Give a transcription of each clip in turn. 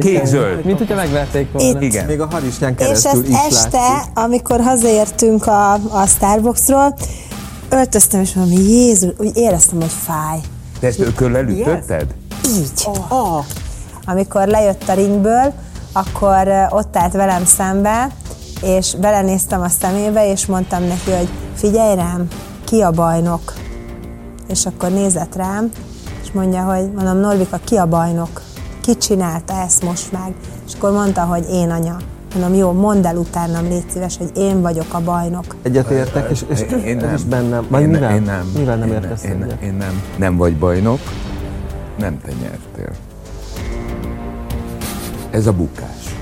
Kék-zöld. Mint hogyha megverték volna. Itt. Igen. Még a harisnyán És keresztül ezt is este, látszik. amikor hazaértünk a, a Starbucksról, öltöztem, és mondom, Jézus, úgy éreztem, hogy fáj. Te ezt ököllel ütötted? Így. Oh. Amikor lejött a ringből, akkor ott állt velem szembe, és belenéztem a szemébe, és mondtam neki, hogy figyelj rám, ki a bajnok? És akkor nézett rám, és mondja, hogy mondom, Norbika, ki a bajnok? Ki csinálta ezt most meg? És akkor mondta, hogy én anya. Mondom, jó, mondd el utánam, légy szíves, hogy én vagyok a bajnok. Egyetértek, és, és Én nem. is bennem. Vagy én, mivel? Én nem. Mivel nem én, értesz én, egyet? én nem. Nem vagy bajnok, nem te nyertél. Ez a bukás.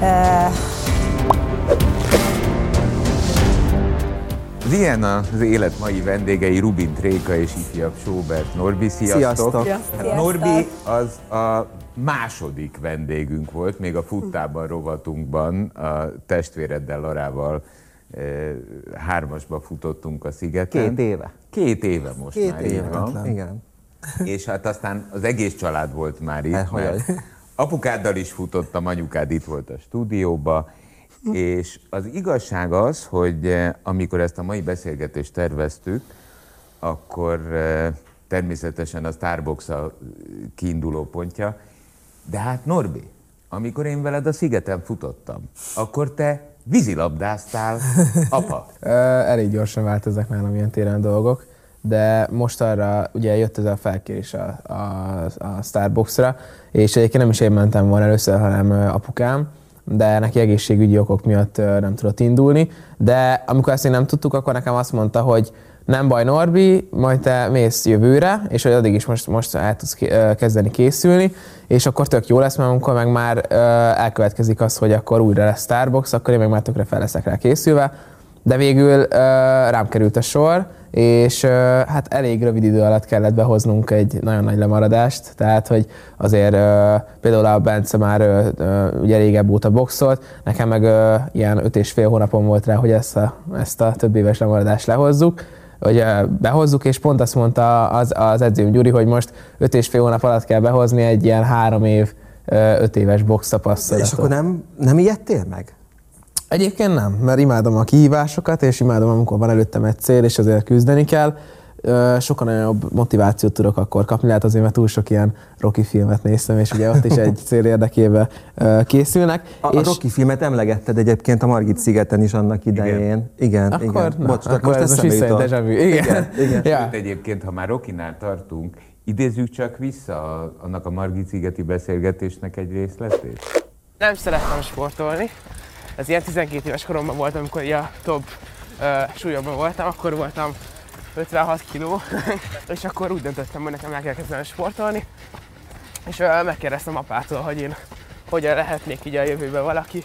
Az ilyen az élet mai vendégei Rubin Tréka és ifjabb Sobert Norbi. Sziasztok! Sziasztok. Hát Norbi az a második vendégünk volt, még a futtában rovatunkban, a testvéreddel Larával eh, hármasba futottunk a szigeten. Két éve. Két éve most Két már, így éve. van. Igen. És hát aztán az egész család volt már itt, Hát, mert apukáddal is futottam, anyukád itt volt a stúdióba, és az igazság az, hogy eh, amikor ezt a mai beszélgetést terveztük, akkor eh, természetesen a Starbucks a kiinduló pontja, de hát Norbi, amikor én veled a szigeten futottam, akkor te vízilabdáztál, apa. Elég gyorsan változnak nálam ilyen téren dolgok, de most arra ugye jött ez a felkérés a, a, a Starbucksra, és egyébként nem is én mentem volna először, hanem apukám, de neki egészségügyi okok miatt nem tudott indulni, de amikor ezt még nem tudtuk, akkor nekem azt mondta, hogy nem baj Norbi, majd te mész jövőre, és hogy addig is most, most el tudsz kezdeni készülni, és akkor tök jó lesz, mert amikor meg már elkövetkezik az, hogy akkor újra lesz Starbucks, akkor én meg már tökre fel leszek rá készülve, de végül rám került a sor, és hát elég rövid idő alatt kellett behoznunk egy nagyon nagy lemaradást, tehát hogy azért például a Bence már ö, ugye régebb óta boxolt, nekem meg ilyen öt és fél hónapon volt rá, hogy ezt a, ezt a több éves lemaradást lehozzuk, hogy behozzuk, és pont azt mondta az, az edzőm Gyuri, hogy most öt és fél hónap alatt kell behozni egy ilyen három év, öt éves box tapasztalatot. És akkor nem, nem ijedtél meg? Egyébként nem, mert imádom a kihívásokat, és imádom, amikor van előttem egy cél, és azért küzdeni kell. Ö, Sokkal nagyobb motivációt tudok akkor kapni, lehet azért, mert túl sok ilyen Rocky filmet néztem, és ugye ott is egy cél érdekében készülnek. A, és a Rocky filmet emlegetted egyébként a Margit szigeten is annak idején. Igen, akkor, igen. na, Bocs, akkor ez most vissza egy. Igen. Igen, igen. Ja. Sőt, egyébként, ha már Rokinál tartunk, idézzük csak vissza a- annak a Margit szigeti beszélgetésnek egy részletét. Nem szerettem sportolni. Ez ilyen 12 éves koromban voltam, amikor a top uh, súlyomban voltam, akkor voltam 56 kiló, és akkor úgy döntöttem, hogy nekem el kell kezdenem sportolni, és uh, megkérdeztem apától, hogy én hogyan lehetnék így a jövőben valaki,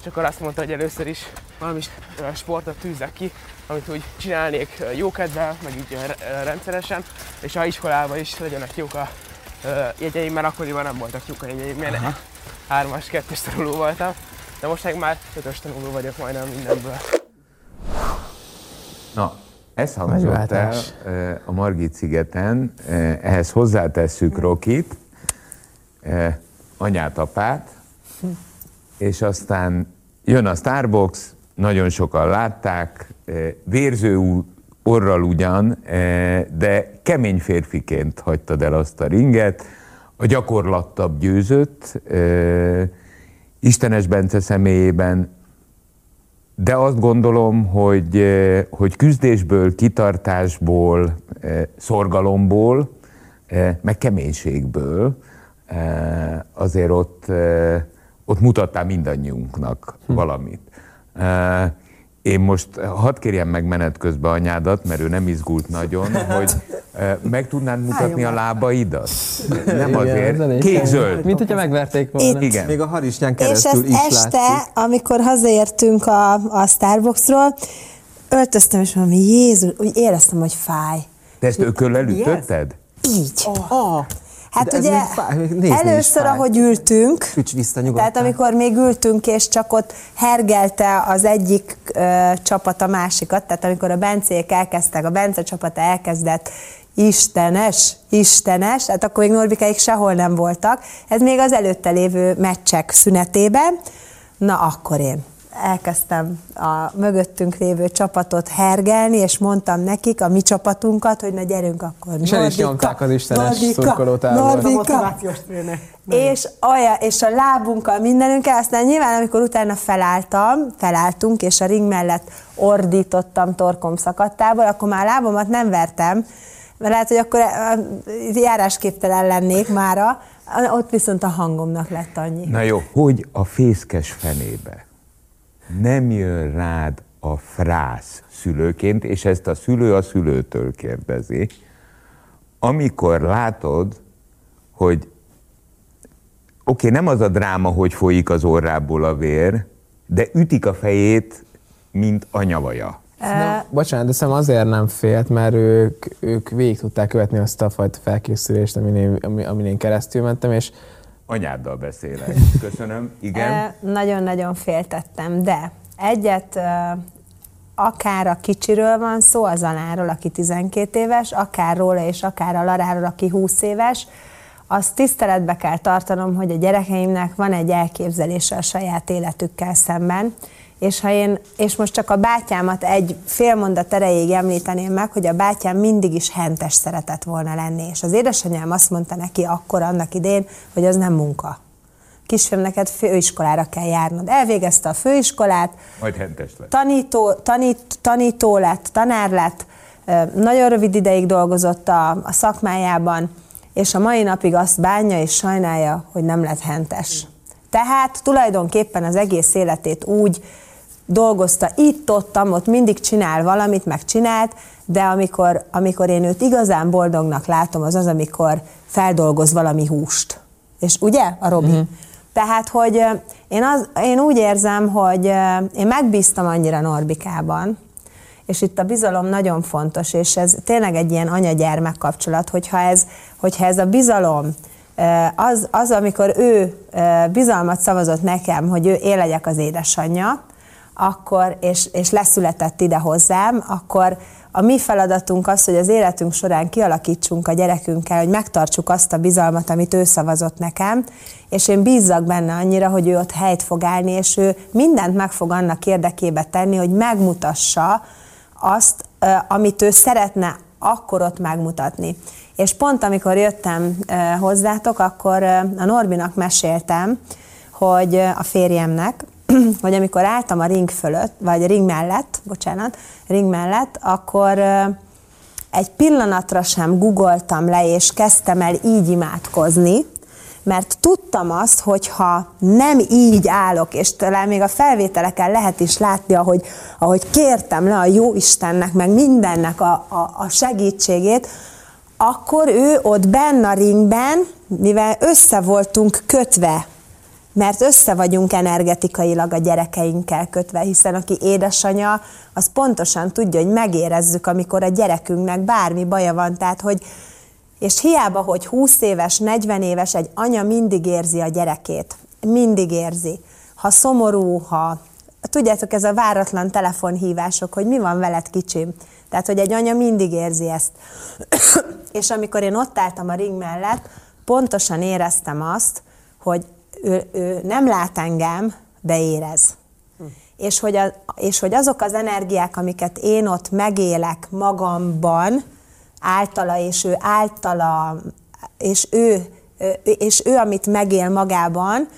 és akkor azt mondta, hogy először is valami ö, sportot tűzzek ki, amit úgy csinálnék ö, jókedvel, meg így rendszeresen, és a iskolában is legyenek jók a jegyeim, mert akkoriban nem voltak jók a jegyeim, mert hármas, tanuló voltam, de most meg már ötös tanuló vagyok majdnem mindenből. Na, ez hangzott el Megváltás. eh, a Margit szigeten, eh, ehhez hozzátesszük Rokit, eh, anyát, apát, és aztán jön a Starbucks, nagyon sokan látták, vérző orral ugyan, de kemény férfiként hagytad el azt a ringet, a gyakorlattabb győzött, Istenes Bence személyében de azt gondolom, hogy, eh, hogy küzdésből, kitartásból, eh, szorgalomból, eh, meg keménységből azért ott, ott mutattál mindannyiunknak valamit. Én most hadd kérjem meg menet közben anyádat, mert ő nem izgult nagyon, hogy eh, meg tudnád mutatni a lábaidat? Nem azért. Kék-zöld. Mint hogyha megverték volna. Itt. Igen. Még a harisnyán És ezt keresztül is este, látszik. amikor hazaértünk a, a Starbucksról, öltöztem, és mondom, Jézus, úgy éreztem, hogy fáj. Te ezt ököllel ütötted? Így. Oh. Hát De ugye még nézni először, fáj. ahogy ültünk, Üts vissza nyugodtan. tehát amikor még ültünk, és csak ott hergelte az egyik ö, csapat a másikat, tehát amikor a Bencék elkezdtek, a Bence csapata elkezdett Istenes, istenes, hát akkor még Norbikáik sehol nem voltak. Ez még az előtte lévő meccsek szünetében. Na akkor én elkezdtem a mögöttünk lévő csapatot hergelni, és mondtam nekik, a mi csapatunkat, hogy na gyerünk akkor. És el is nyomták az istenes szurkolótábor. És, olyan, és a lábunkkal, mindenünkkel, aztán nyilván, amikor utána felálltam, felálltunk, és a ring mellett ordítottam torkom szakadtából, akkor már a lábamat nem vertem, mert lehet, hogy akkor eh, járásképtelen lennék mára, ott viszont a hangomnak lett annyi. Na jó, hogy a fészkes fenébe nem jön rád a frász szülőként, és ezt a szülő a szülőtől kérdezi, amikor látod, hogy oké, okay, nem az a dráma, hogy folyik az orrából a vér, de ütik a fejét, mint anyavaja. Na, bocsánat, de szerintem azért nem félt, mert ők, ők végig tudták követni azt a fajta felkészülést, amin én, amin én keresztül mentem, és Anyáddal beszélek. Köszönöm. Igen. Nagyon-nagyon féltettem, de egyet akár a kicsiről van szó, az Aláról, aki 12 éves, akár róla és akár a Laráról, aki 20 éves, azt tiszteletbe kell tartanom, hogy a gyerekeimnek van egy elképzelése a saját életükkel szemben, és, ha én, és most csak a bátyámat egy fél mondat erejéig említeném meg, hogy a bátyám mindig is hentes szeretett volna lenni, és az édesanyám azt mondta neki akkor annak idén, hogy az nem munka. Kisfiam, neked főiskolára kell járnod. Elvégezte a főiskolát. Majd hentes lett. Tanító, tanít, tanító lett, tanár lett, nagyon rövid ideig dolgozott a, a szakmájában, és a mai napig azt bánja és sajnálja, hogy nem lett hentes. Tehát tulajdonképpen az egész életét úgy dolgozta itt, ott, ott mindig csinál valamit, meg csinált, de amikor, amikor én őt igazán boldognak látom, az az, amikor feldolgoz valami húst. És ugye, a Robi? Mm-hmm. Tehát, hogy én, az, én úgy érzem, hogy én megbíztam annyira Norbikában, és itt a bizalom nagyon fontos, és ez tényleg egy ilyen anya-gyermek kapcsolat, hogyha ez, hogyha ez a bizalom, az, az, amikor ő bizalmat szavazott nekem, hogy ő én legyek az édesanyja, akkor, és, és leszületett ide hozzám, akkor a mi feladatunk az, hogy az életünk során kialakítsunk a gyerekünkkel, hogy megtartsuk azt a bizalmat, amit ő szavazott nekem, és én bízzak benne annyira, hogy ő ott helyt fog állni, és ő mindent meg fog annak érdekébe tenni, hogy megmutassa azt, amit ő szeretne akkor ott megmutatni. És pont amikor jöttem hozzátok, akkor a Norbinak meséltem, hogy a férjemnek, hogy amikor álltam a ring fölött, vagy a ring mellett, bocsánat, ring mellett, akkor egy pillanatra sem googoltam le, és kezdtem el így imádkozni, mert tudtam azt, hogy ha nem így állok, és talán még a felvételeken lehet is látni, ahogy, ahogy kértem le a jó Istennek, meg mindennek a, a, a segítségét, akkor ő ott benne a ringben, mivel össze voltunk kötve mert össze vagyunk energetikailag a gyerekeinkkel kötve, hiszen aki édesanya, az pontosan tudja, hogy megérezzük, amikor a gyerekünknek bármi baja van, tehát hogy és hiába, hogy 20 éves, 40 éves, egy anya mindig érzi a gyerekét. Mindig érzi. Ha szomorú, ha... Tudjátok, ez a váratlan telefonhívások, hogy mi van veled, kicsim. Tehát, hogy egy anya mindig érzi ezt. és amikor én ott álltam a ring mellett, pontosan éreztem azt, hogy ő, ő nem lát engem, de érez. És, hogy a, és hogy azok az energiák, amiket én ott megélek magamban, általa, és ő általa, és ő, és ő, amit megél magában,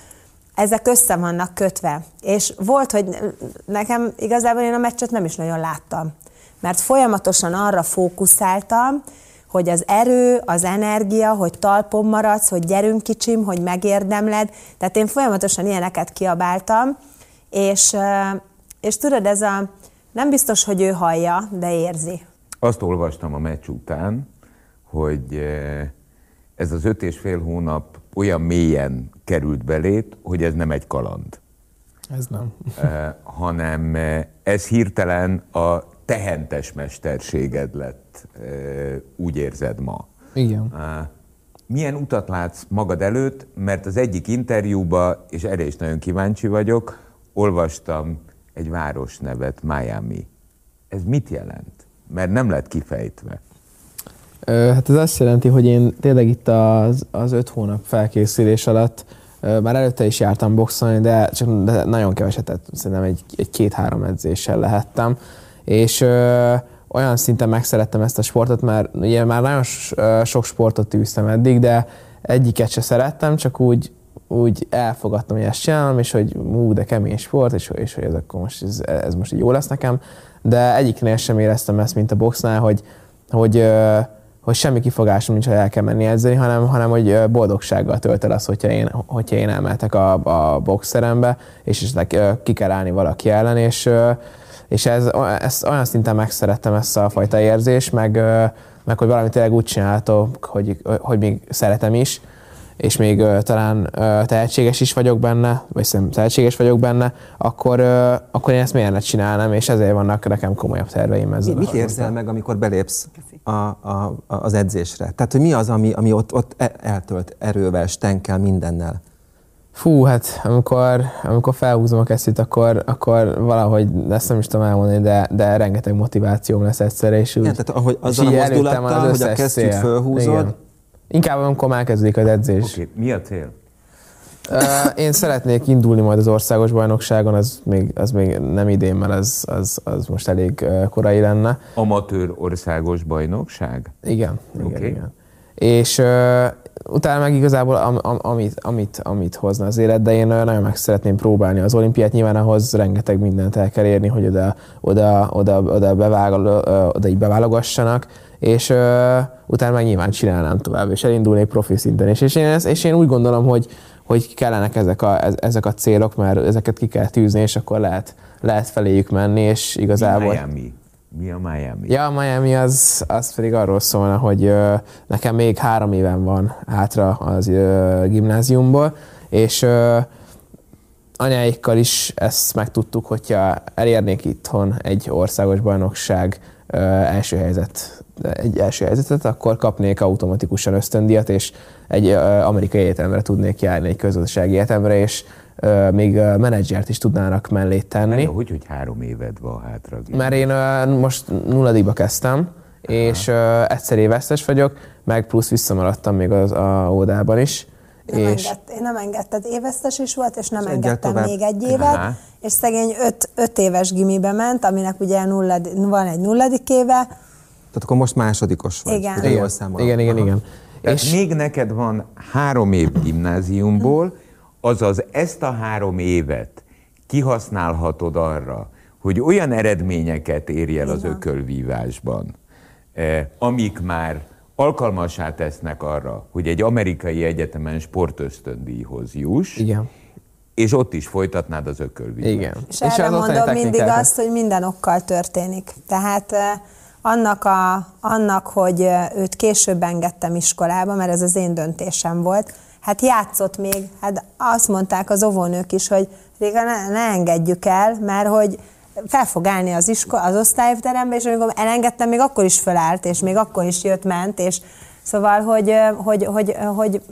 ezek össze vannak kötve. És volt, hogy nekem igazából én a meccset nem is nagyon láttam. Mert folyamatosan arra fókuszáltam, hogy az erő, az energia, hogy talpon maradsz, hogy gyerünk kicsim, hogy megérdemled. Tehát én folyamatosan ilyeneket kiabáltam, és, és tudod, ez a, nem biztos, hogy ő hallja, de érzi. Azt olvastam a meccs után, hogy ez az öt és fél hónap olyan mélyen került belét, hogy ez nem egy kaland. Ez nem. hanem ez hirtelen a tehentes mesterséged lett, úgy érzed ma. Igen. Milyen utat látsz magad előtt, mert az egyik interjúba, és erre is nagyon kíváncsi vagyok, olvastam egy város nevet, Miami. Ez mit jelent? Mert nem lett kifejtve. Hát ez azt jelenti, hogy én tényleg itt az, az öt hónap felkészülés alatt már előtte is jártam boxolni, de csak de nagyon keveset, szerintem egy, egy két-három edzéssel lehettem. És ö, olyan szinten megszerettem ezt a sportot, mert ugye már nagyon sok sportot űztem eddig, de egyiket se szerettem, csak úgy, úgy elfogadtam, hogy ezt csinálom, és hogy ú, de kemény sport, és, és hogy ez akkor most, ez, ez most így jó lesz nekem. De egyiknél sem éreztem ezt, mint a boxnál, hogy, hogy, hogy semmi kifogásom nincs, ha el kell menni edzeni, hanem, hanem hogy boldogsággal tölt el az, hogyha én, hogyha én elmehetek a, a boxterembe, és esetleg ki kell állni valaki ellen, és, és ez, ezt olyan szinten megszerettem ezt a fajta érzést, meg, meg hogy valamit tényleg úgy csináltok, hogy, hogy még szeretem is, és még talán ö, tehetséges is vagyok benne, vagy szerintem tehetséges vagyok benne, akkor, akkor én ezt miért ne csinálnám, és ezért vannak nekem komolyabb terveim ezzel. Mi, mit érzel meg, amikor belépsz a, a, a, az edzésre? Tehát, hogy mi az, ami, ami ott, ott e- eltölt erővel, stenkel, mindennel? Fú, hát amikor, amikor felhúzom a kesztyűt, akkor, akkor valahogy, ezt nem is tudom elmondani, de, de rengeteg motivációm lesz egyszerre, és úgy, Igen, tehát ahogy azzal a mozdulattal, az hogy a kesztyűt cél. fölhúzod. Igen. Inkább amikor már kezdődik az edzés. Oké, mi a cél? Én szeretnék indulni majd az országos bajnokságon, az még, az még nem idén, mert az, az, az most elég korai lenne. Amatőr országos bajnokság? Igen, igen, Oké. igen. És uh, utána meg igazából am, am, amit, amit, amit hozna az élet, de én ö, nagyon meg szeretném próbálni az olimpiát, nyilván ahhoz rengeteg mindent el kell érni, hogy oda, oda, oda, oda, bevágol, ö, oda így beválogassanak, és uh, utána meg nyilván csinálnám tovább, és elindulnék profi szinten is. És én, ezt, és én úgy gondolom, hogy, hogy kellenek ezek a, ez- ezek a célok, mert ezeket ki kell tűzni, és akkor lehet, lehet feléjük menni, és igazából... Miami. Mi a Miami? Ja, a Miami az, az pedig arról szólna, hogy ö, nekem még három éven van hátra az ö, gimnáziumból, és ö, anyáikkal is ezt megtudtuk, hogyha elérnék itthon egy országos bajnokság ö, első helyzet, egy első helyzetet, akkor kapnék automatikusan ösztöndíjat, és egy ö, amerikai egyetemre tudnék járni, egy közgazdasági egyetemre, és még menedzsert is tudnának mellé tenni. Hogy, hogy három éved van hátra. Mert én most nulladikba kezdtem, és ö, egyszer évesztes vagyok, meg plusz visszamaradtam még az a ódában is. Nem és engedt, én nem engedted, évesztes is volt, és nem És engedtem tovább. még egy évet, Aha. és szegény öt, öt éves gimibe ment, aminek ugye nulladi, van egy nulladik éve, Tehát akkor most másodikos vagy. Igen. igen, igen, igen, igen. Tehát És még neked van három év gimnáziumból, azaz ezt a három évet kihasználhatod arra, hogy olyan eredményeket érj el az ökölvívásban, eh, amik már alkalmassá tesznek arra, hogy egy amerikai egyetemen sportösztöndíjhoz juss, igen, és ott is folytatnád az ökölvívást. igen. és, és erre mondom mindig azt, hogy minden okkal történik. Tehát eh, annak, a, annak, hogy eh, őt később engedtem iskolába, mert ez az én döntésem volt, hát játszott még, hát azt mondták az óvónők is, hogy Réga, ne, ne engedjük el, mert hogy fel fog állni az, isko, az osztályterembe, és amikor elengedtem, még akkor is fölállt, és még akkor is jött, ment, és szóval, hogy, hogy, hogy, hogy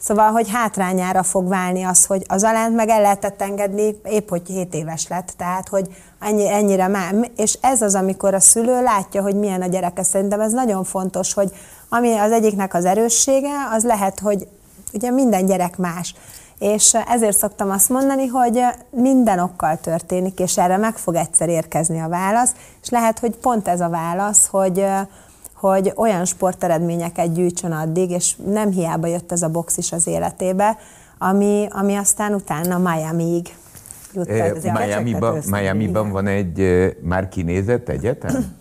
Szóval, hogy hátrányára fog válni az, hogy az alánt meg el lehetett engedni, épp hogy 7 éves lett, tehát, hogy ennyi, ennyire már, és ez az, amikor a szülő látja, hogy milyen a gyereke. Szerintem ez nagyon fontos, hogy ami az egyiknek az erőssége, az lehet, hogy ugye minden gyerek más. És ezért szoktam azt mondani, hogy minden okkal történik, és erre meg fog egyszer érkezni a válasz, és lehet, hogy pont ez a válasz, hogy hogy olyan sporteredményeket gyűjtsön addig, és nem hiába jött ez a box is az életébe, ami, ami aztán utána Miami-ig jut. Eh, Miami-ban, Miami-ban van egy eh, már kinézett egyetem?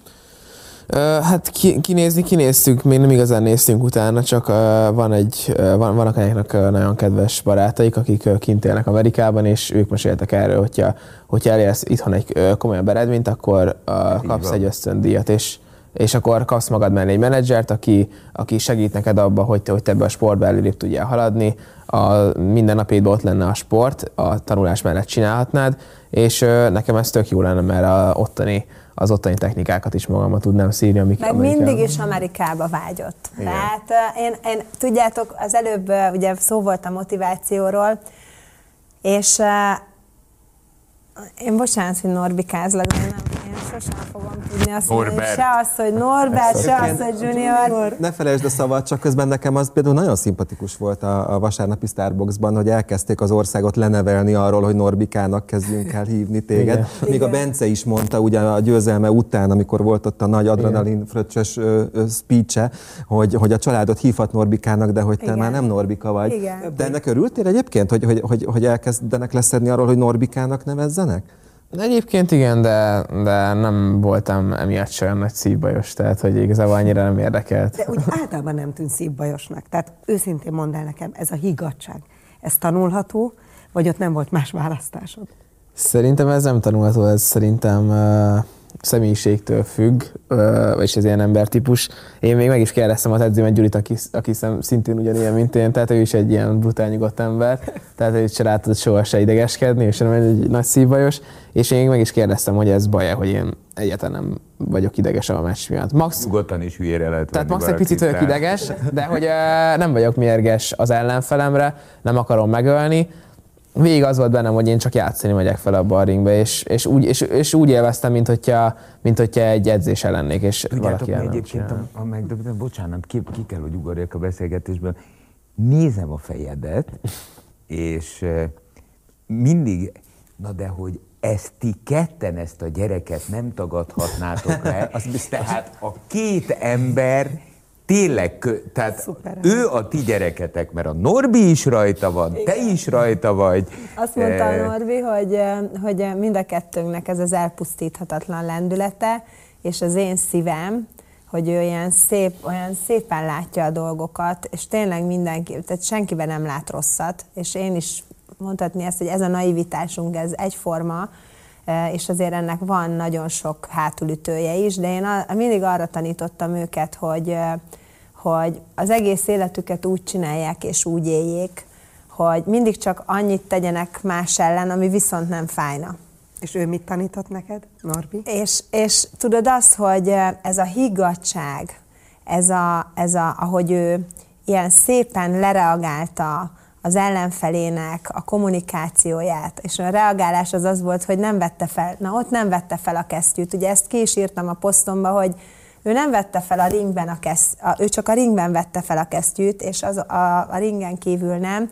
Hát ki, kinézni kinéztük, még nem igazán néztünk utána, csak van egy, ö, van, vannak anyáknak nagyon kedves barátaik, akik ö, kint élnek Amerikában, és ők meséltek erről, hogyha, hogyha elérsz itthon egy ö, komolyabb eredményt, akkor ö, kapsz van. egy ösztöndíjat, és és akkor kapsz magad mellé egy menedzsert, aki, aki segít neked abba, hogy te, hogy te ebbe a sportba előrébb tudjál haladni, a minden napédban ott lenne a sport, a tanulás mellett csinálhatnád, és nekem ez tök jó lenne, mert a ottani, az ottani technikákat is magammal tudnám szírni, amik Meg Amerikában. mindig is Amerikába vágyott. Igen. Tehát én, én, tudjátok, az előbb ugye szó volt a motivációról, és én bocsánat, hogy Norbikázlak, de nem, sosem fogom tudni azt mondani, Norbert. se az, hogy Norbert, se az, hogy Junior. Ne felejtsd a szavat, csak közben nekem az például nagyon szimpatikus volt a, a vasárnapi Starbucksban, hogy elkezdték az országot lenevelni arról, hogy Norbikának kezdjünk el hívni téged. Igen. Még a Bence is mondta ugye a győzelme után, amikor volt ott a nagy adrenalin fröccsös speech hogy, hogy a családot hívhat Norbikának, de hogy te Igen. már nem Norbika vagy. Igen. De ennek örültél egyébként, hogy, hogy, hogy, hogy elkezdenek leszedni arról, hogy Norbikának nevezzenek? Egyébként igen, de, de nem voltam emiatt se olyan nagy szívbajos, tehát hogy igazából annyira nem érdekelt. De úgy általában nem tűnt szívbajosnak. Tehát őszintén mondd el nekem, ez a higgadság, ez tanulható, vagy ott nem volt más választásod? Szerintem ez nem tanulható, ez szerintem uh, személyiségtől függ, vagyis ez ilyen embertípus. Én még meg is kérdeztem az edzőmet Gyurit, aki, aki szintén ugyanilyen, mint én, tehát ő is egy ilyen brutál nyugodt ember, tehát őt se látod soha se idegeskedni, és nem egy nagy szívbajos, és én meg is kérdeztem, hogy ez baj hogy én egyáltalán nem vagyok ideges a meccs miatt. Max Nyugodtan is hülyére lehet Tehát max egy picit vagyok ideges, de hogy nem vagyok mérges az ellenfelemre, nem akarom megölni. Végig az volt bennem, hogy én csak játszani megyek fel abba a ringbe, és, és, úgy, és, és úgy élveztem, mint hogyha, mint hogyha egy edzésen lennék, és Tudjátok, valaki el nem egyébként a, a megdöbbentő, bocsánat, ki, ki kell, hogy ugorjak a beszélgetésből. Nézem a fejedet, és mindig, na de hogy ezt ti ketten, ezt a gyereket nem tagadhatnátok le, tehát a két ember tényleg, tehát Szuper. ő a ti gyereketek, mert a Norbi is rajta van, te is rajta vagy. Azt mondta a Eh, Norbi, hogy, eh, hogy mind a kettőnknek ez az elpusztíthatatlan lendülete, és az én szívem, hogy ő ilyen szép, olyan szépen látja a dolgokat, és tényleg mindenki, tehát senkiben nem lát rosszat, és én is mondhatni ezt, hogy ez a naivitásunk, ez egyforma, eh, és azért ennek van nagyon sok hátulütője is, de én mindig arra tanítottam őket, hogy, hogy az egész életüket úgy csinálják és úgy éljék, hogy mindig csak annyit tegyenek más ellen, ami viszont nem fájna. És ő mit tanított neked, Norbi? És, és tudod azt, hogy ez a higgadság, ez a, ez a, ahogy ő ilyen szépen lereagálta az ellenfelének a kommunikációját, és a reagálás az az volt, hogy nem vette fel, na ott nem vette fel a kesztyűt. Ugye ezt ki is írtam a posztomba, hogy ő nem vette fel a ringben a kesz, a, ő csak a ringben vette fel a kesztyűt, és az, a, a ringen kívül nem.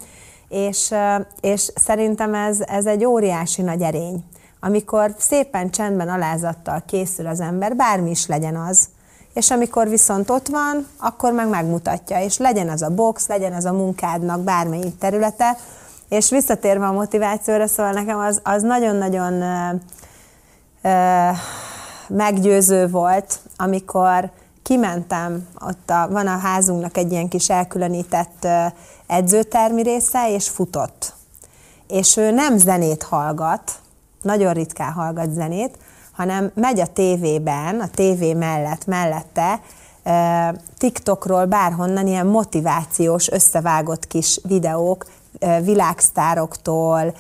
És, és szerintem ez, ez egy óriási nagy erény amikor szépen csendben alázattal készül az ember, bármi is legyen az, és amikor viszont ott van, akkor meg megmutatja, és legyen az a box, legyen az a munkádnak bármelyik területe, és visszatérve a motivációra, szóval nekem az, az nagyon-nagyon ö, ö, meggyőző volt, amikor kimentem, ott a, van a házunknak egy ilyen kis elkülönített edzőtermi része, és futott. És ő nem zenét hallgat, nagyon ritkán hallgat zenét, hanem megy a tévében, a tévé mellett, mellette, TikTokról bárhonnan ilyen motivációs, összevágott kis videók világsztároktól,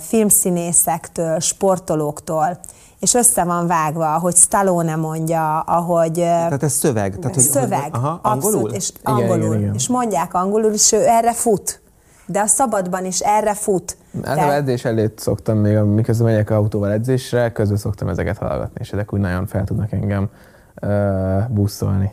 filmszínészektől, sportolóktól, és össze van vágva, ahogy Stallone mondja, ahogy... Tehát ez szöveg. Tehát, hogy, szöveg, Hogy, aha, abszolút, angolul? és Igen, angolul, igen, igen. és mondják angolul, és ő erre fut. De a szabadban is erre fut. Hát Tehát- a edzés előtt szoktam még, miközben megyek autóval edzésre, közben szoktam ezeket hallgatni, és ezek úgy nagyon fel tudnak engem uh, buszolni.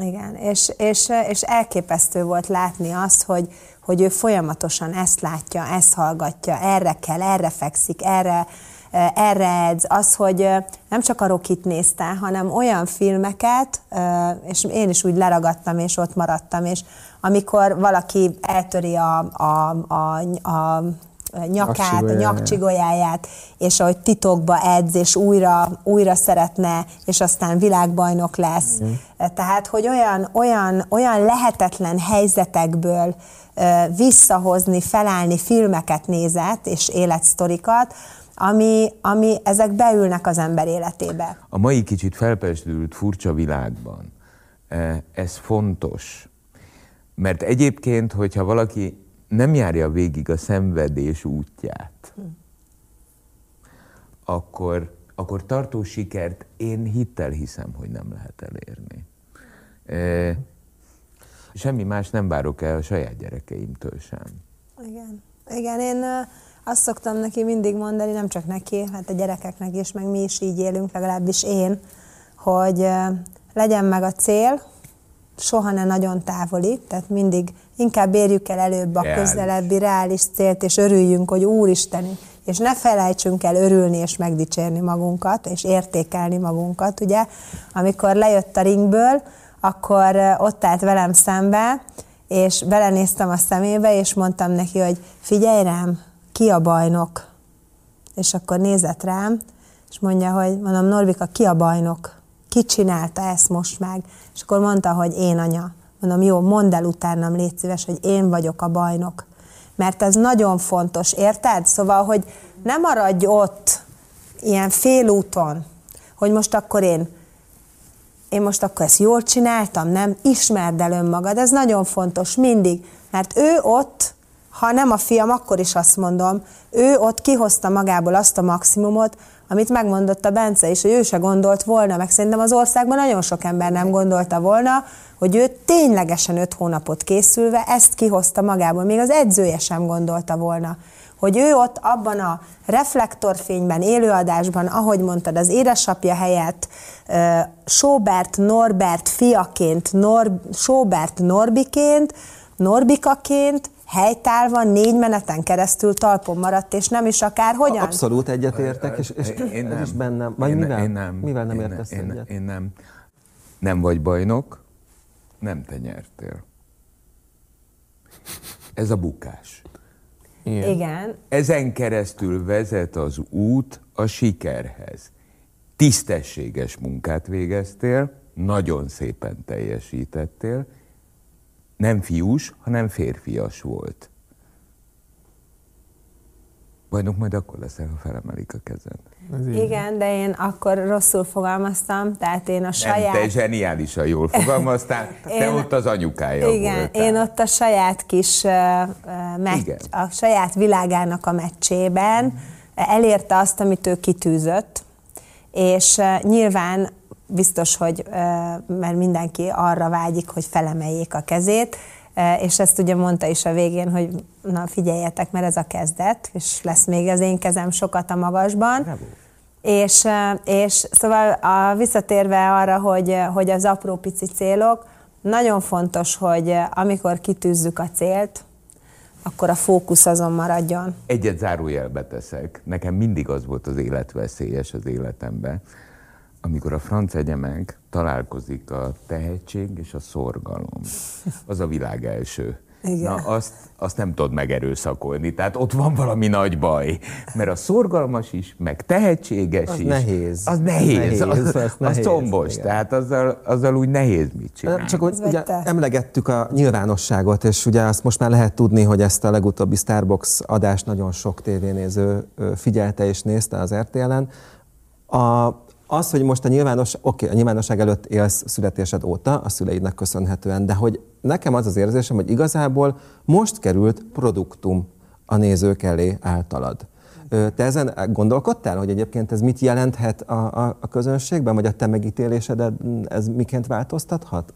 Igen, és, és, és elképesztő volt látni azt, hogy, hogy ő folyamatosan ezt látja, ezt hallgatja, erre kell, erre fekszik, erre, erre edz. Az, hogy nem csak a Rokit nézte, hanem olyan filmeket, és én is úgy leragadtam, és ott maradtam, és amikor valaki eltöri a, a, a, a nyakát, a Nyakcsigolyáját. és ahogy titokba edz, és újra, újra szeretne, és aztán világbajnok lesz. Tehát, hogy olyan, olyan, olyan lehetetlen helyzetekből visszahozni, felállni filmeket nézett, és életsztorikat, ami, ami ezek beülnek az ember életébe. A mai kicsit felpesdült furcsa világban eh, ez fontos, mert egyébként, hogyha valaki nem járja végig a szenvedés útját, akkor, akkor tartó sikert én hittel hiszem, hogy nem lehet elérni. Eh, Semmi más nem várok el a saját gyerekeimtől sem. Igen. Igen, én azt szoktam neki mindig mondani, nem csak neki, hát a gyerekeknek is, meg mi is így élünk, legalábbis én, hogy legyen meg a cél, soha ne nagyon távoli, tehát mindig inkább érjük el előbb a Reális. közelebbi reális célt, és örüljünk, hogy Úristen, és ne felejtsünk el örülni és megdicsérni magunkat, és értékelni magunkat, ugye. Amikor lejött a ringből, akkor ott állt velem szembe, és belenéztem a szemébe, és mondtam neki, hogy figyelj rám, ki a bajnok? És akkor nézett rám, és mondja, hogy mondom, Norbika, ki a bajnok? Ki csinálta ezt most meg? És akkor mondta, hogy én anya. Mondom, jó, mondd el utánam, légy szíves, hogy én vagyok a bajnok. Mert ez nagyon fontos, érted? Szóval, hogy ne maradj ott ilyen félúton, hogy most akkor én én most akkor ezt jól csináltam, nem? Ismerd el önmagad, ez nagyon fontos mindig, mert ő ott, ha nem a fiam, akkor is azt mondom, ő ott kihozta magából azt a maximumot, amit megmondott a Bence, és hogy ő se gondolt volna, meg szerintem az országban nagyon sok ember nem gondolta volna, hogy ő ténylegesen öt hónapot készülve ezt kihozta magából, még az edzője sem gondolta volna hogy ő ott abban a reflektorfényben, élőadásban, ahogy mondtad, az édesapja helyett Sobert Norbert fiaként, Nor, Sobert Norbiként, Norbikaként, helytálva négy meneten keresztül talpon maradt, és nem is akár hogyan. Abszolút egyetértek, és, és Én ez is bennem. Vagy én, mivel? Én nem. Mivel nem én, értesz én, egyet? Én nem. Nem vagy bajnok, nem te nyertél. Ez a bukás. Igen. Igen, Ezen keresztül vezet az út a sikerhez. Tisztességes munkát végeztél, nagyon szépen teljesítettél, nem fiús, hanem férfias volt. Bajnok majd akkor leszel, ha felemelik a kezed. igen, de én akkor rosszul fogalmaztam, tehát én a Nem, saját... te zseniálisan jól fogalmaztál, te Én- ott az anyukája Igen, voltál. én ott a saját kis uh, meccs, Igen. a saját világának a meccsében elérte azt, amit ő kitűzött, és uh, nyilván biztos, hogy mert mindenki arra vágyik, hogy felemeljék a kezét, és ezt ugye mondta is a végén, hogy na figyeljetek, mert ez a kezdet, és lesz még az én kezem sokat a magasban. Bravo. És, és szóval a, visszatérve arra, hogy, hogy az apró pici célok, nagyon fontos, hogy amikor kitűzzük a célt, akkor a fókusz azon maradjon. Egyet zárójelbe teszek. Nekem mindig az volt az életveszélyes az életemben, amikor a franc egyemek találkozik a tehetség és a szorgalom. Az a világ első. Igen. Na, azt, azt nem tudod megerőszakolni. Tehát ott van valami nagy baj. Mert a szorgalmas is, meg tehetséges Az is. nehéz. Az nehéz. Nehéz, az, az az, nehéz, combos. igen. Tehát azzal, azzal úgy nehéz mit csinálni. Csak hogy Ez ugye emlegettük a nyilvánosságot, és ugye azt most már lehet tudni, hogy ezt a legutóbbi Starbucks adást nagyon sok tévénéző figyelte és nézte az RTL-en. A, az, hogy most a nyilvános, oké, a nyilvánosság előtt élsz születésed óta, a szüleidnek köszönhetően, de hogy nekem az az érzésem, hogy igazából most került produktum a nézők elé általad. Te ezen gondolkodtál, hogy egyébként ez mit jelenthet a, a, a közönségben, vagy a te megítélésed ez miként változtathat?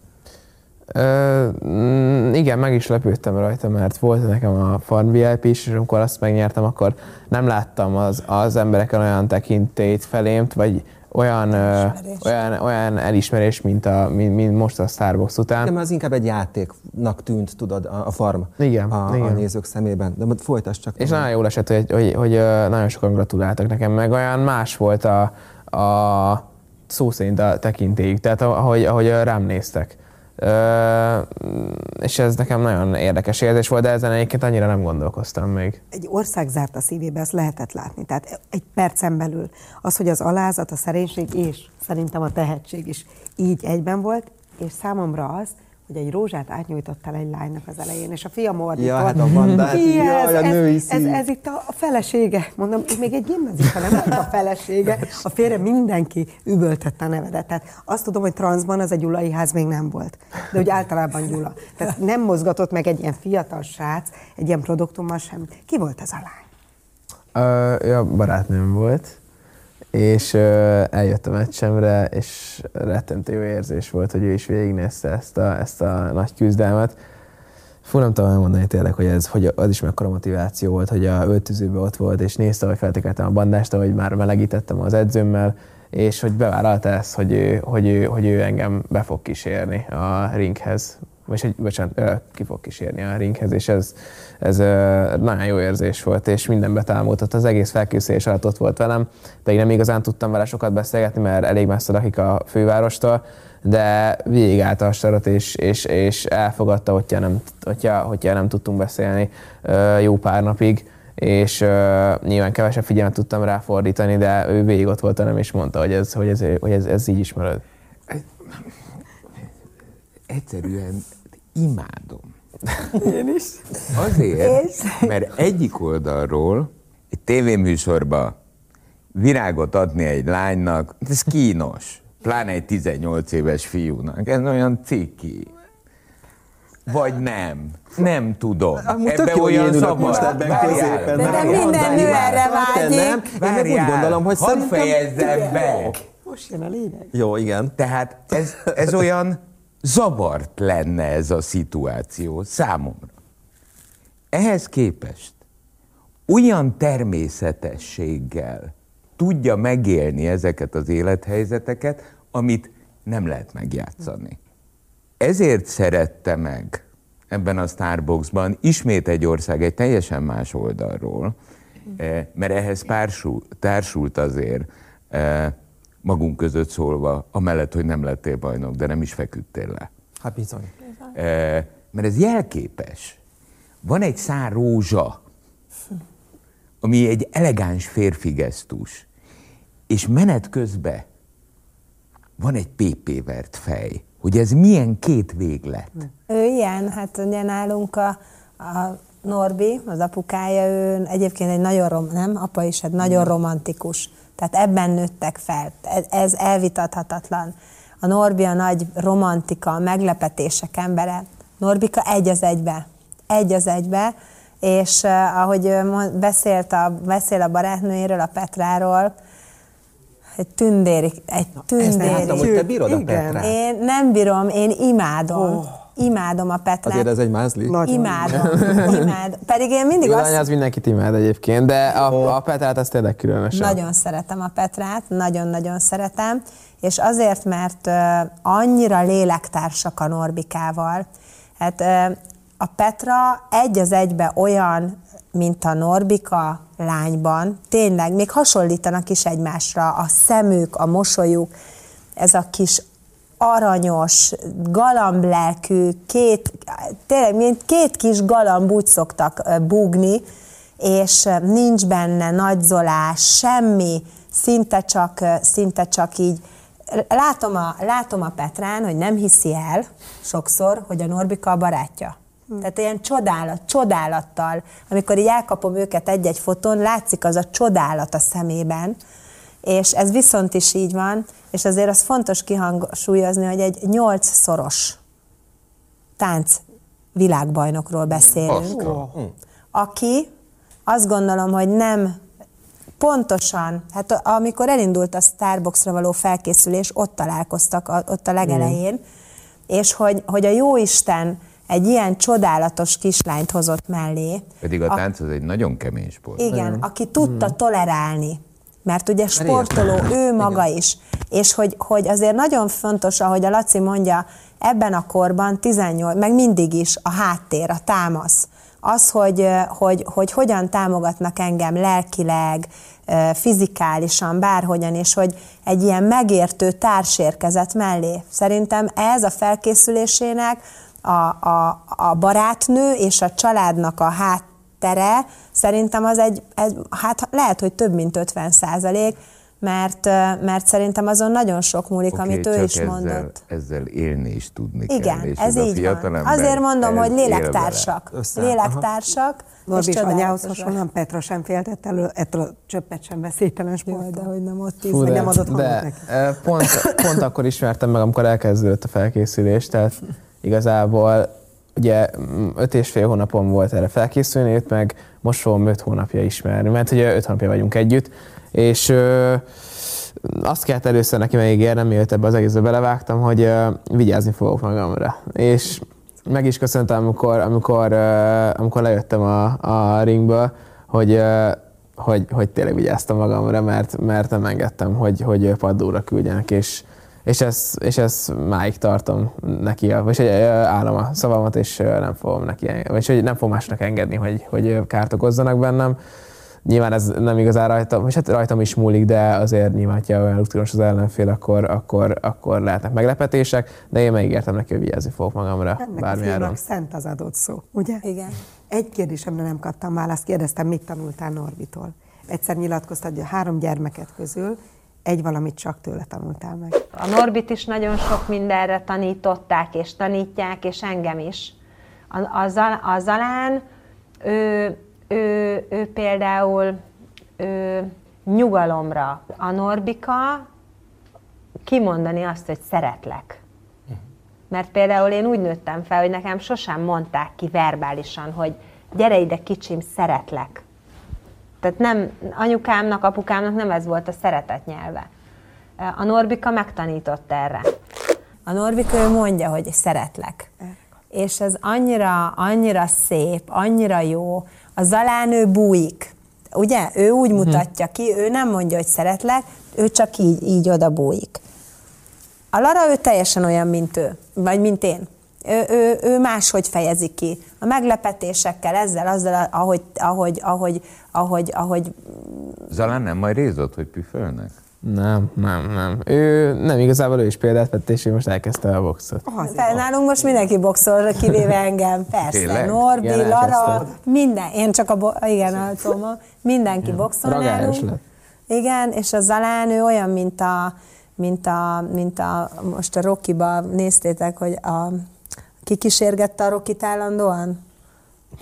Ö, mm, igen, meg is lepődtem rajta, mert volt nekem a Farm vip is, és amikor azt megnyertem, akkor nem láttam az, az embereken olyan tekintélyt felémt, vagy olyan, Elismerés. olyan, olyan elismerés, mint, a, mint, mint most a Starbucks után. Mert az inkább egy játéknak tűnt, tudod, a a farm Igen, a, a igen. nézők szemében. De folytasd csak. És nagyon jól esett, hogy, hogy, hogy nagyon sokan gratuláltak nekem, meg olyan más volt a, a szó szerint a tekintélyük, tehát ahogy, ahogy rám néztek. És ez nekem nagyon érdekes érzés volt, de ezen egyébként annyira nem gondolkoztam még. egy ország zárt a szívébe, ezt lehetett látni. Tehát egy percen belül az, hogy az alázat, a szerénység és szerintem a tehetség is így egyben volt, és számomra az, hogy egy rózsát átnyújtottál egy lánynak az elején, és a fiam ordított. Ja, hát a bandát, Yes, jaj, a ez, női ez, szív. ez, itt a, a felesége. Mondom, még egy gimnazista, nem volt a felesége. A félre mindenki üvöltette a nevedet. Tehát azt tudom, hogy transzban az egy gyulai ház még nem volt. De úgy általában gyula. Tehát nem mozgatott meg egy ilyen fiatal srác, egy ilyen produktummal sem. Ki volt ez a lány? Ö, ja, barátnőm volt, és eljött a meccsemre, és rettentő jó érzés volt, hogy ő is végignézte ezt a, ezt a nagy küzdelmet. Fú, nem tudom elmondani tényleg, hogy ez hogy az is mekkora motiváció volt, hogy a öltözőben ott volt, és nézte, hogy feltekeltem a bandást, hogy már melegítettem az edzőmmel, és hogy bevállalta ezt, hogy ő, hogy, ő, hogy ő engem be fog kísérni a ringhez, vagy hogy, bocsánat, ki fog kísérni a ringhez, és ez, ez nagyon jó érzés volt, és minden betámoltott, az egész felkészülés alatt ott volt velem, pedig nem igazán tudtam vele sokat beszélgetni, mert elég messze lakik a fővárostól, de végigállt a starat, és, és, és elfogadta, hogyha nem, hogyha, hogyha nem tudtunk beszélni jó pár napig, és uh, nyilván kevesebb figyelmet tudtam ráfordítani, de ő végig ott volt velem, és mondta, hogy ez, hogy ez, hogy ez, ez így is marad. Egyszerűen imádom. Én is. Azért, mert egyik oldalról egy tévéműsorba virágot adni egy lánynak, ez kínos. Pláne egy 18 éves fiúnak. Ez olyan ciki. Vagy nem. Nem tudom. Amúgy tök jó ilyen ülök most ebben középen. De nem minden nő erre vágyik. Nem, én meg úgy gondolom, hogy Hadd szerintem... fejezzem be. Most jön a lényeg. Jó, igen. Tehát ez, ez olyan zavart lenne ez a szituáció számomra. Ehhez képest olyan természetességgel tudja megélni ezeket az élethelyzeteket, amit nem lehet megjátszani. Ezért szerette meg ebben a Starbucksban ismét egy ország egy teljesen más oldalról, eh, mert ehhez pársult, társult azért eh, magunk között szólva, amellett, hogy nem lettél bajnok, de nem is feküdtél le. Hát bizony. Eh, Mert ez jelképes. Van egy szár rózsa, ami egy elegáns férfi gesztus, és menet közben van egy PP vert fej, hogy ez milyen két véglet. Ő ilyen, hát ugye nálunk a, a Norbi, az apukája, ő egyébként egy nagyon rom, nem? Apa is, hát nagyon romantikus. Tehát ebben nőttek fel. Ez, elvitathatatlan. A Norbi a nagy romantika, a meglepetések embere. Norbika egy az egybe. Egy az egybe. És uh, ahogy mond- beszélt a, beszél a barátnőjéről, a Petráról, egy tündéri, egy Ezt tündéri. láttam, hogy te bírod a. Petrát. Én nem bírom, én imádom. Oh. Imádom a Petrát. Azért ez egy mázli. Nagyon. Imádom, imádom. Pedig én mindig Jó, azt az mindenkit imád egyébként, de a, a Petrát az tényleg különösen. nagyon szeretem a Petrát, nagyon-nagyon szeretem, és azért, mert annyira lélektársak a Norbikával. Hát a Petra egy az egybe olyan, mint a Norbika lányban, tényleg, még hasonlítanak is egymásra, a szemük, a mosolyuk, ez a kis aranyos, galamblelkű, két, tényleg mint két kis galamb úgy szoktak búgni, és nincs benne nagyzolás, semmi, szinte csak, szinte csak így. Látom a, látom a Petrán, hogy nem hiszi el sokszor, hogy a Norbika a barátja. Tehát ilyen csodálat, csodálattal, amikor így elkapom őket egy-egy fotón, látszik az a csodálat a szemében, és ez viszont is így van, és azért az fontos kihangsúlyozni, hogy egy nyolcszoros tánc világbajnokról beszélünk, aki azt gondolom, hogy nem pontosan, hát amikor elindult a Starbucksra való felkészülés, ott találkoztak, a- ott a legelején, és hogy, hogy a Jóisten egy ilyen csodálatos kislányt hozott mellé, Pedig a tánc az egy nagyon kemény sport. igen, aki tudta tolerálni. Mert ugye sportoló, ő maga is. És hogy, hogy azért nagyon fontos, ahogy a Laci mondja, ebben a korban 18, meg mindig is a háttér, a támasz. Az, hogy, hogy, hogy hogyan támogatnak engem lelkileg, fizikálisan, bárhogyan, és hogy egy ilyen megértő társérkezet mellé. Szerintem ez a felkészülésének a, a, a barátnő és a családnak a háttere, szerintem az egy, egy, hát lehet, hogy több mint 50 százalék, mert, mert szerintem azon nagyon sok múlik, Oké, amit ő csak is ezzel, mondott. ezzel élni is tudni Igen, kell. és ez a így van. Azért mondom, ez hogy él lélektársak. Lélektársak. Csodálatos anyához hasonlóan Petra sem féltett elő ettől a csöppet sem veszélytelen sporttól. de hogy nem ott Fú, íz, de nem adott hangot de neki. pont, pont akkor ismertem meg, amikor elkezdődött a felkészülés, tehát igazából ugye mm, öt és fél hónapom volt erre felkészülni, őt meg most fogom öt hónapja ismerni, mert ugye öt hónapja vagyunk együtt, és ö, azt kellett először neki megígérnem, mielőtt ebbe az egészbe belevágtam, hogy ö, vigyázni fogok magamra. És meg is köszöntem, amikor, amikor, uh, amikor lejöttem a, a ringből, hogy, uh, hogy, hogy tényleg vigyáztam magamra, mert, mert nem engedtem, hogy, hogy padlóra küldjenek, és, és ezt, és ezt máig tartom neki, vagy hogy állom a szavamat, és nem fogom neki, vagy hogy nem fogom másnak engedni, hogy, hogy kárt okozzanak bennem. Nyilván ez nem igazán rajtam, vagy hát rajtam is múlik, de azért nyilván, ha olyan utolsó az ellenfél, akkor, akkor, akkor lehetnek meglepetések, de én megígértem neki, hogy vigyázni fogok magamra Ennek a bármilyen szent az adott szó, ugye? Igen. Egy kérdésemre nem kaptam választ, kérdeztem, mit tanultál Norbitól. Egyszer nyilatkoztad, hogy a három gyermeket közül egy valamit csak tőle tanultál meg. A Norbit is nagyon sok mindenre tanították, és tanítják, és engem is. A, a, Zal- a Zalán, ő, ő, ő például ő, nyugalomra. A Norbika kimondani azt, hogy szeretlek. Mert például én úgy nőttem fel, hogy nekem sosem mondták ki verbálisan, hogy gyere ide kicsim, szeretlek. Tehát nem, anyukámnak, apukámnak nem ez volt a szeretet nyelve. A Norbika megtanított erre. A Norbik ő mondja, hogy szeretlek. És ez annyira, annyira szép, annyira jó. A Zalán ő bújik. Ugye? Ő úgy mutatja ki, ő nem mondja, hogy szeretlek, ő csak így, így oda bújik. A Lara ő teljesen olyan, mint ő, vagy mint én. Ő, ő, ő máshogy fejezi ki. A meglepetésekkel, ezzel, azzal, ahogy, ahogy, ahogy, ahogy, ahogy Zalán nem majd rézott, hogy püfölnek? Nem, nem, nem. Ő nem igazából ő is példát vett, és ő most elkezdte a boxot. Fel, nálunk most mindenki boxol, kivéve engem. Persze, Tényleg? Norbi, Igen, Lara, elkezdte. minden. Én csak a, bo- igen, a Toma. Mindenki boxol Ragályos nálunk. lett. Igen, és a Zalán ő olyan, mint a, mint a, mint a most a Rokiba néztétek, hogy a, ki kísérgette a Rokit állandóan?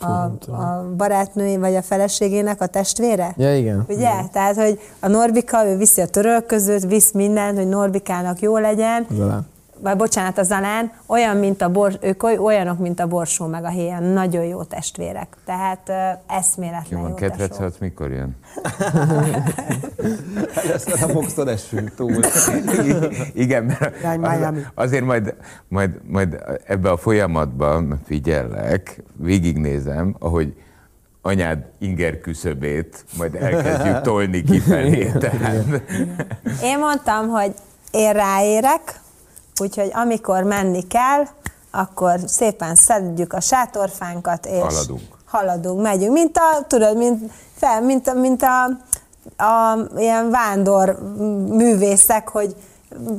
A, a barátnői vagy a feleségének a testvére? Ja, igen. Ugye? Tehát, hogy a Norbika, ő viszi a törölközőt, visz mindent, hogy Norbikának jó legyen. Zalán. Vagy bocsánat, a Zalán, olyan, mint a bor, ők oly- olyanok, mint a Borsó meg a Héjen, nagyon jó testvérek. Tehát uh, Jó eszméletlen jó, van, tesó. ketrecet mikor jön? Ezt a boxon esünk túl. Igen, mert az- Miami. azért majd, majd, majd ebbe a folyamatban figyellek, végignézem, ahogy anyád inger küszöbét majd elkezdjük tolni kifelé. Tehát, Én mondtam, hogy én ráérek, úgyhogy amikor menni kell, akkor szépen szedjük a sátorfánkat, és Haladunk. haladunk, megyünk. Mint a, tudod, mint, fel, mint, a, mint a, a ilyen vándor művészek, hogy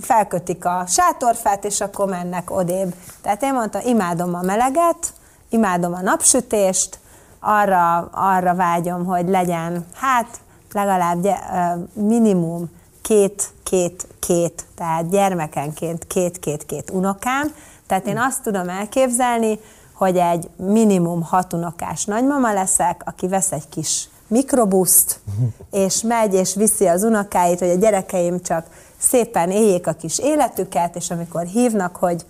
felkötik a sátorfát, és akkor mennek odébb. Tehát én mondtam, imádom a meleget, imádom a napsütést, arra, arra vágyom, hogy legyen, hát legalább minimum két, két, két, tehát gyermekenként két-két-két unokám. Tehát én azt tudom elképzelni, hogy egy minimum hat unokás nagymama leszek, aki vesz egy kis mikrobuszt, és megy és viszi az unokáit, hogy a gyerekeim csak szépen éljék a kis életüket, és amikor hívnak, hogy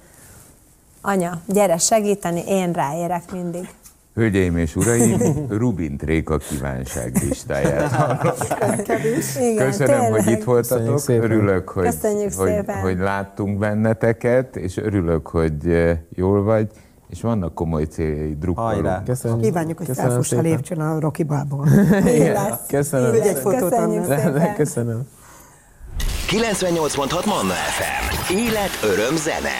anya, gyere segíteni, én ráérek mindig. Hölgyeim és uraim, Rubin Tréka kívánság listáját Igen, Köszönöm, tényleg. hogy itt voltatok. Köszönjük. Örülök, hogy, Köszönjük hogy, hogy láttunk benneteket, és örülök, hogy eh, jól vagy, és vannak komoly céljai, drukkolunk. Köszönjük. Kívánjuk, hogy Köszönöm felfuss a szépen. lépcsőn a Rocky lesz. Köszönöm. Egy fotót Köszönjük szépen. Köszönöm. 98.6 Manna FM. Élet, öröm, zene.